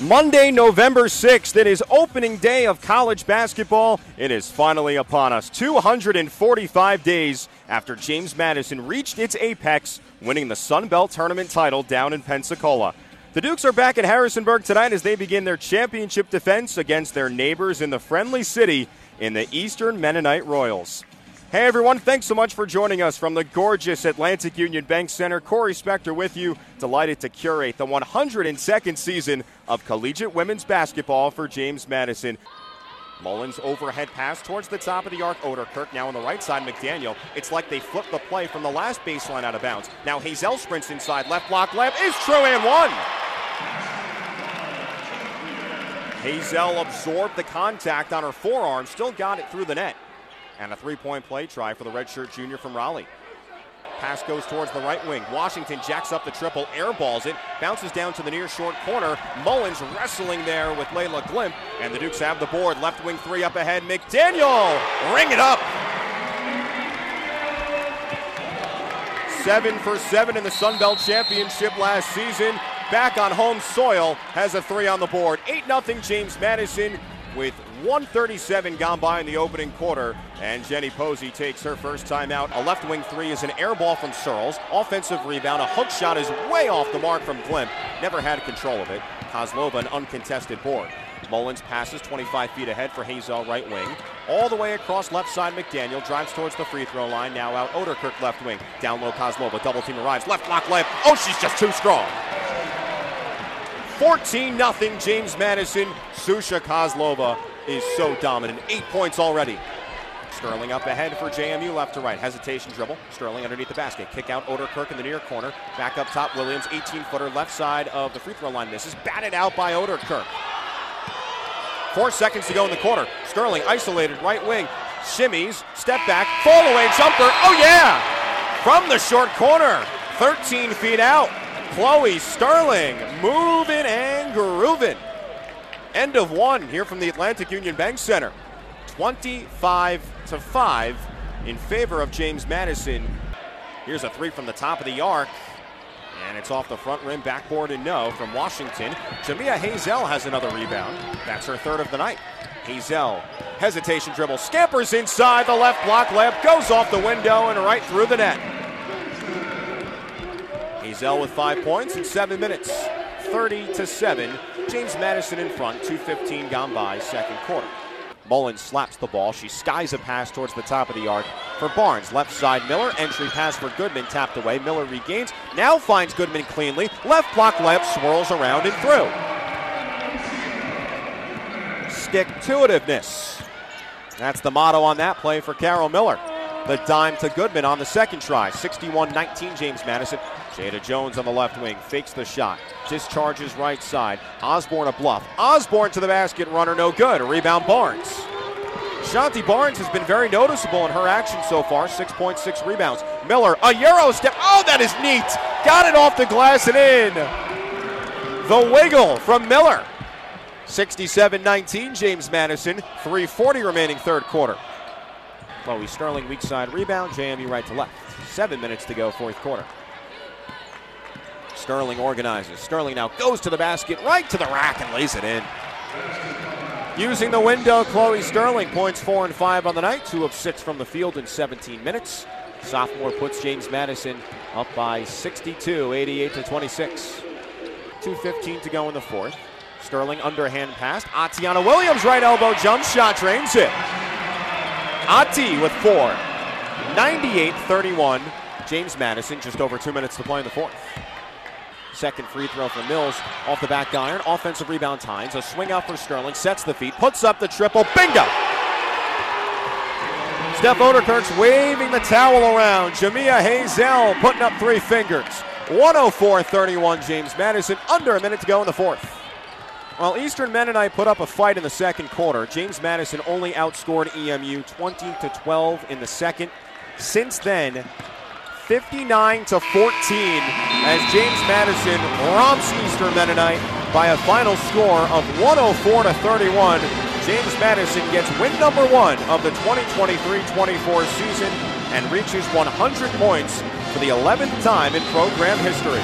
Monday, November 6th. It is opening day of college basketball. It is finally upon us. 245 days after James Madison reached its apex, winning the Sun Belt Tournament title down in Pensacola. The Dukes are back at Harrisonburg tonight as they begin their championship defense against their neighbors in the friendly city in the Eastern Mennonite Royals. Hey everyone, thanks so much for joining us from the gorgeous Atlantic Union Bank Center. Corey Spector with you, delighted to curate the 102nd season of collegiate women's basketball for James Madison. Mullins overhead pass towards the top of the arc. Ouderkirk now on the right side. McDaniel. It's like they flipped the play from the last baseline out of bounds. Now Hazel sprints inside. Left block left is true and one. Hazel absorbed the contact on her forearm, still got it through the net. And a three point play try for the redshirt junior from Raleigh. Pass goes towards the right wing. Washington jacks up the triple, airballs it, bounces down to the near short corner. Mullins wrestling there with Layla Glimp, and the Dukes have the board. Left wing three up ahead. McDaniel, ring it up. Seven for seven in the Sun Belt Championship last season. Back on home soil, has a three on the board. 8 0 James Madison with 137 gone by in the opening quarter, and Jenny Posey takes her first time out. A left wing three is an air ball from Searles. Offensive rebound. A hook shot is way off the mark from Glimp. Never had control of it. Kozlova, an uncontested board. Mullins passes 25 feet ahead for Hazel right wing. All the way across left side, McDaniel drives towards the free throw line. Now out Ouderkirk left wing. Down low, Kozlova. Double team arrives. Left block left. Oh, she's just too strong. 14 0 James Madison. Susha Kozlova is so dominant. Eight points already. Sterling up ahead for JMU left to right. Hesitation dribble. Sterling underneath the basket. Kick out Ouderkirk in the near corner. Back up top. Williams, 18 footer left side of the free throw line. Misses. Batted out by Ouderkirk. Four seconds to go in the quarter. Sterling isolated right wing. Shimmies. Step back. Fall away jumper. Oh, yeah! From the short corner. 13 feet out. Chloe Sterling moving and grooving. End of one here from the Atlantic Union Bank Center. 25 to 5 in favor of James Madison. Here's a three from the top of the arc. And it's off the front rim, backboard and no from Washington. Jamia Hazel has another rebound. That's her third of the night. Hazel, hesitation dribble, scampers inside the left block left, goes off the window and right through the net. Hazel with five points in seven minutes, 30 to 7. James Madison in front, 2.15 gone by, second quarter. Mullins slaps the ball. She skies a pass towards the top of the arc for Barnes. Left side, Miller. Entry pass for Goodman, tapped away. Miller regains. Now finds Goodman cleanly. Left block left, swirls around and through. Stick to itiveness. That's the motto on that play for Carol Miller. The dime to Goodman on the second try. 61 19, James Madison. Jada Jones on the left wing fakes the shot. Discharges right side. Osborne a bluff. Osborne to the basket runner, no good. Rebound Barnes. Shanti Barnes has been very noticeable in her action so far. 6.6 rebounds. Miller, a Euro step. Oh, that is neat. Got it off the glass and in. The wiggle from Miller. 67 19, James Madison. 3.40 remaining third quarter. Chloe Sterling, weak side rebound. JMU right to left. Seven minutes to go, fourth quarter. Sterling organizes. Sterling now goes to the basket, right to the rack, and lays it in. Using the window, Chloe Sterling points four and five on the night, two of six from the field in 17 minutes. Sophomore puts James Madison up by 62, 88 to 26. 2.15 to go in the fourth. Sterling underhand pass. Atiana Williams, right elbow jump shot, drains it. Ati with four. 98 31. James Madison, just over two minutes to play in the fourth. Second free throw for Mills off the back iron. Offensive rebound Tynes. A swing out for Sterling. Sets the feet. Puts up the triple. Bingo! Steph Ouderkirk's waving the towel around. Jamia Hazel putting up three fingers. 104 31 James Madison. Under a minute to go in the fourth. While Eastern Mennonite put up a fight in the second quarter, James Madison only outscored EMU 20 to 12 in the second. Since then, 59 to 14 as James Madison romps Eastern Mennonite by a final score of 104 to 31. James Madison gets win number one of the 2023-24 season and reaches 100 points for the 11th time in program history.